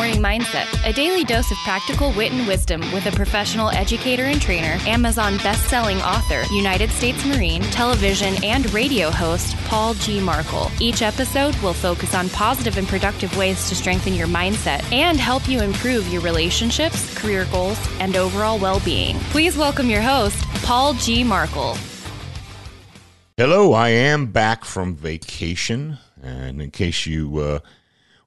Morning Mindset, a daily dose of practical wit and wisdom with a professional educator and trainer, Amazon best-selling author, United States Marine, television and radio host Paul G. Markel. Each episode will focus on positive and productive ways to strengthen your mindset and help you improve your relationships, career goals, and overall well-being. Please welcome your host, Paul G. Markel. Hello, I am back from vacation, and in case you uh,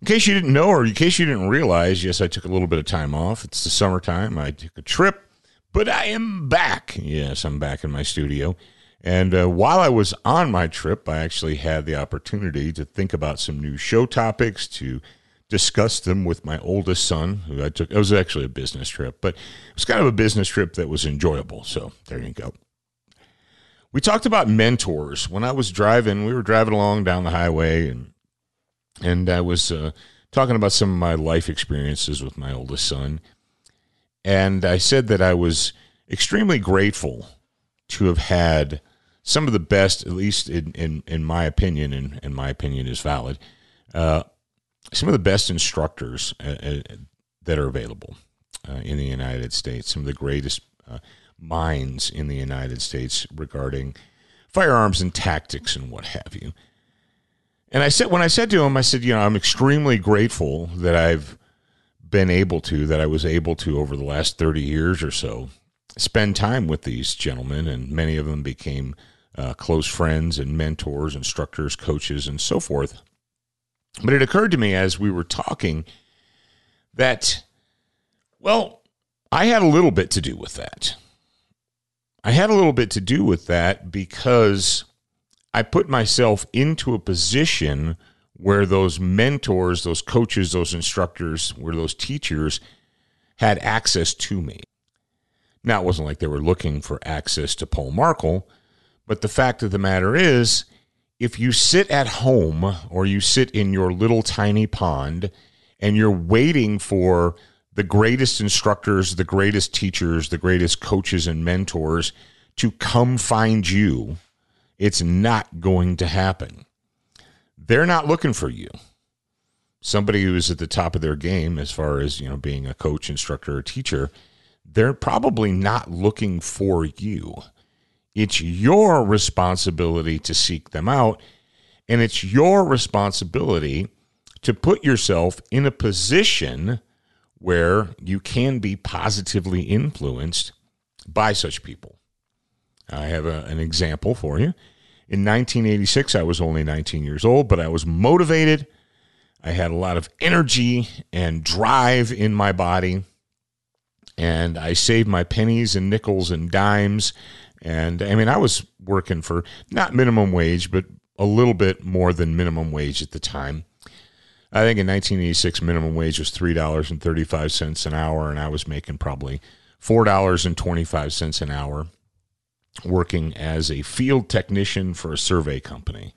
in case you didn't know or in case you didn't realize, yes, I took a little bit of time off. It's the summertime. I took a trip, but I am back. Yes, I'm back in my studio. And uh, while I was on my trip, I actually had the opportunity to think about some new show topics, to discuss them with my oldest son, who I took. It was actually a business trip, but it was kind of a business trip that was enjoyable. So there you go. We talked about mentors. When I was driving, we were driving along down the highway and and I was uh, talking about some of my life experiences with my oldest son. And I said that I was extremely grateful to have had some of the best, at least in, in, in my opinion, and, and my opinion is valid, uh, some of the best instructors uh, uh, that are available uh, in the United States, some of the greatest uh, minds in the United States regarding firearms and tactics and what have you. And I said, when I said to him, I said, you know, I'm extremely grateful that I've been able to, that I was able to over the last 30 years or so, spend time with these gentlemen. And many of them became uh, close friends and mentors, instructors, coaches, and so forth. But it occurred to me as we were talking that, well, I had a little bit to do with that. I had a little bit to do with that because I put myself into a position where those mentors, those coaches, those instructors, where those teachers had access to me. Now, it wasn't like they were looking for access to Paul Markel, but the fact of the matter is, if you sit at home or you sit in your little tiny pond and you're waiting for the greatest instructors, the greatest teachers, the greatest coaches and mentors to come find you, it's not going to happen. They're not looking for you. Somebody who is at the top of their game as far as, you know, being a coach, instructor, or teacher, they're probably not looking for you. It's your responsibility to seek them out, and it's your responsibility to put yourself in a position where you can be positively influenced by such people. I have a, an example for you. In 1986, I was only 19 years old, but I was motivated. I had a lot of energy and drive in my body. And I saved my pennies and nickels and dimes. And I mean, I was working for not minimum wage, but a little bit more than minimum wage at the time. I think in 1986, minimum wage was $3.35 an hour, and I was making probably $4.25 an hour working as a field technician for a survey company.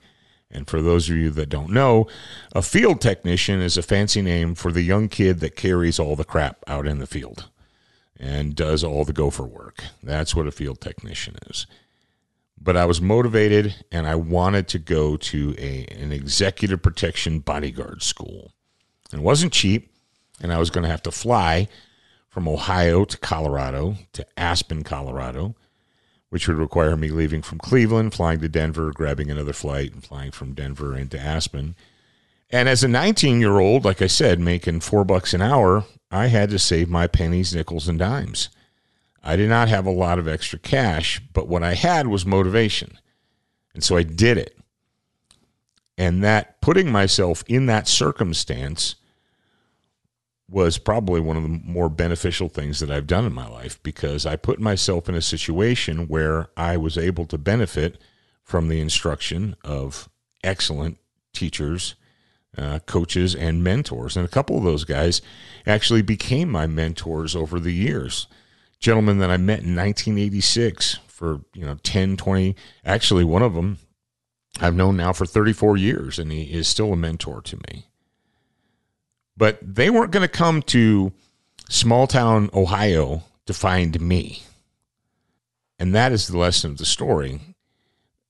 And for those of you that don't know, a field technician is a fancy name for the young kid that carries all the crap out in the field and does all the gopher work. That's what a field technician is. But I was motivated and I wanted to go to a, an executive protection bodyguard school. It wasn't cheap, and I was going to have to fly from Ohio to Colorado to Aspen, Colorado which would require me leaving from Cleveland, flying to Denver, grabbing another flight, and flying from Denver into Aspen. And as a 19 year old, like I said, making four bucks an hour, I had to save my pennies, nickels, and dimes. I did not have a lot of extra cash, but what I had was motivation. And so I did it. And that putting myself in that circumstance was probably one of the more beneficial things that I've done in my life because I put myself in a situation where I was able to benefit from the instruction of excellent teachers, uh, coaches, and mentors. And a couple of those guys actually became my mentors over the years. Gentlemen that I met in 1986 for, you know, 10, 20, actually, one of them I've known now for 34 years, and he is still a mentor to me. But they weren't going to come to small town Ohio to find me. And that is the lesson of the story.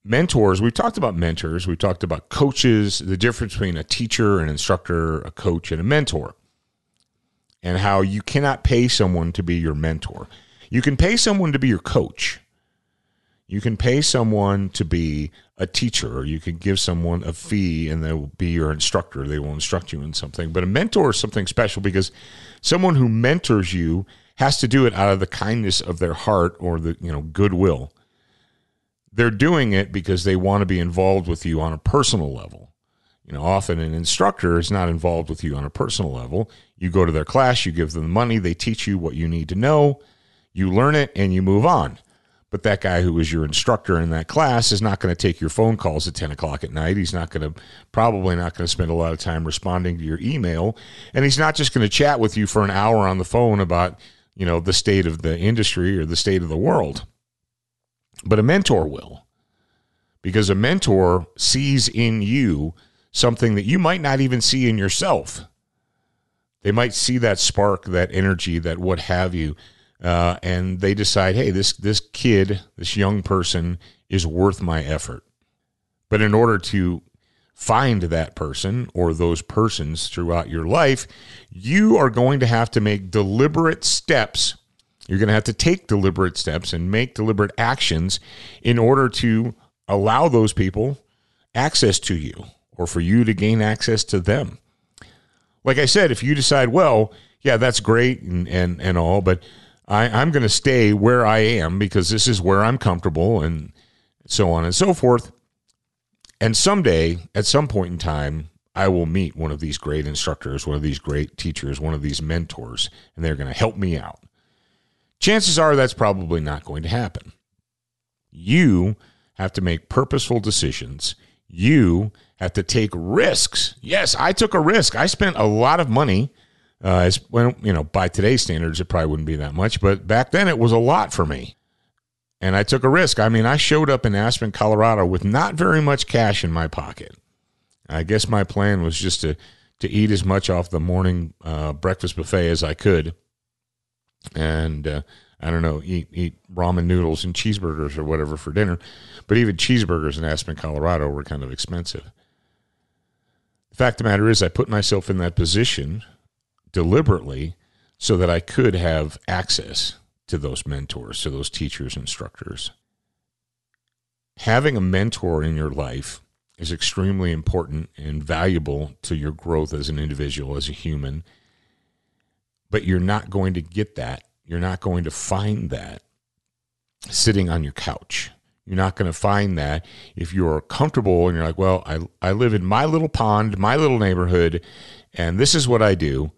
Mentors, we've talked about mentors, we've talked about coaches, the difference between a teacher, an instructor, a coach, and a mentor, and how you cannot pay someone to be your mentor. You can pay someone to be your coach. You can pay someone to be a teacher, or you can give someone a fee and they'll be your instructor. They will instruct you in something. But a mentor is something special because someone who mentors you has to do it out of the kindness of their heart or the you know goodwill. They're doing it because they want to be involved with you on a personal level. You know, often an instructor is not involved with you on a personal level. You go to their class, you give them money, they teach you what you need to know, you learn it, and you move on. But that guy who was your instructor in that class is not going to take your phone calls at 10 o'clock at night. He's not going to, probably not going to spend a lot of time responding to your email. And he's not just going to chat with you for an hour on the phone about, you know, the state of the industry or the state of the world. But a mentor will. Because a mentor sees in you something that you might not even see in yourself. They might see that spark, that energy, that what have you uh, and they decide, hey, this this kid, this young person, is worth my effort. But in order to find that person or those persons throughout your life, you are going to have to make deliberate steps. You're going to have to take deliberate steps and make deliberate actions in order to allow those people access to you or for you to gain access to them. Like I said, if you decide, well, yeah, that's great and, and, and all, but I, I'm going to stay where I am because this is where I'm comfortable and so on and so forth. And someday, at some point in time, I will meet one of these great instructors, one of these great teachers, one of these mentors, and they're going to help me out. Chances are that's probably not going to happen. You have to make purposeful decisions. You have to take risks. Yes, I took a risk. I spent a lot of money uh, as well, you know, by today's standards, it probably wouldn't be that much, but back then it was a lot for me. And I took a risk. I mean, I showed up in Aspen, Colorado with not very much cash in my pocket. I guess my plan was just to, to eat as much off the morning uh, breakfast buffet as I could. And uh, I don't know, eat, eat ramen noodles and cheeseburgers or whatever for dinner. But even cheeseburgers in Aspen, Colorado were kind of expensive. The fact of the matter is, I put myself in that position deliberately so that I could have access to those mentors, to those teachers, instructors. Having a mentor in your life is extremely important and valuable to your growth as an individual, as a human. But you're not going to get that. You're not going to find that sitting on your couch. You're not going to find that if you're comfortable and you're like, well, I, I live in my little pond, my little neighborhood, and this is what I do.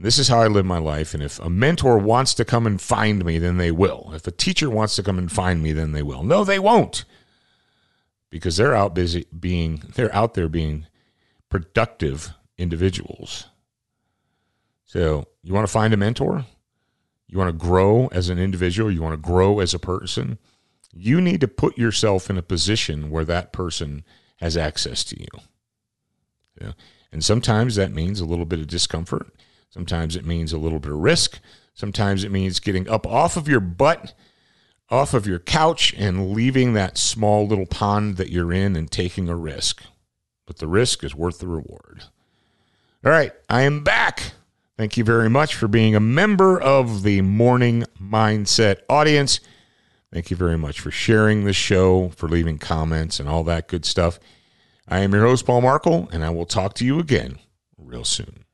This is how I live my life. And if a mentor wants to come and find me, then they will. If a teacher wants to come and find me, then they will. No, they won't. Because they're out busy being, they're out there being productive individuals. So you want to find a mentor? You want to grow as an individual? You want to grow as a person? You need to put yourself in a position where that person has access to you. Yeah. And sometimes that means a little bit of discomfort. Sometimes it means a little bit of risk. Sometimes it means getting up off of your butt, off of your couch, and leaving that small little pond that you're in and taking a risk. But the risk is worth the reward. All right, I am back. Thank you very much for being a member of the Morning Mindset audience. Thank you very much for sharing the show, for leaving comments, and all that good stuff. I am your host, Paul Markel, and I will talk to you again real soon.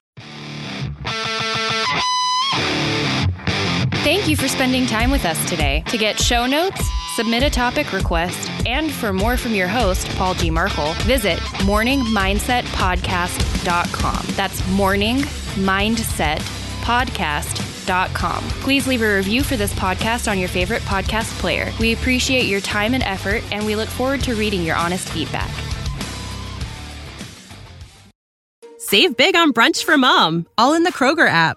Thank you for spending time with us today. To get show notes, submit a topic request, and for more from your host, Paul G. Markel, visit morningmindsetpodcast.com. That's morningmindsetpodcast.com. Please leave a review for this podcast on your favorite podcast player. We appreciate your time and effort, and we look forward to reading your honest feedback. Save big on brunch for mom, all in the Kroger app.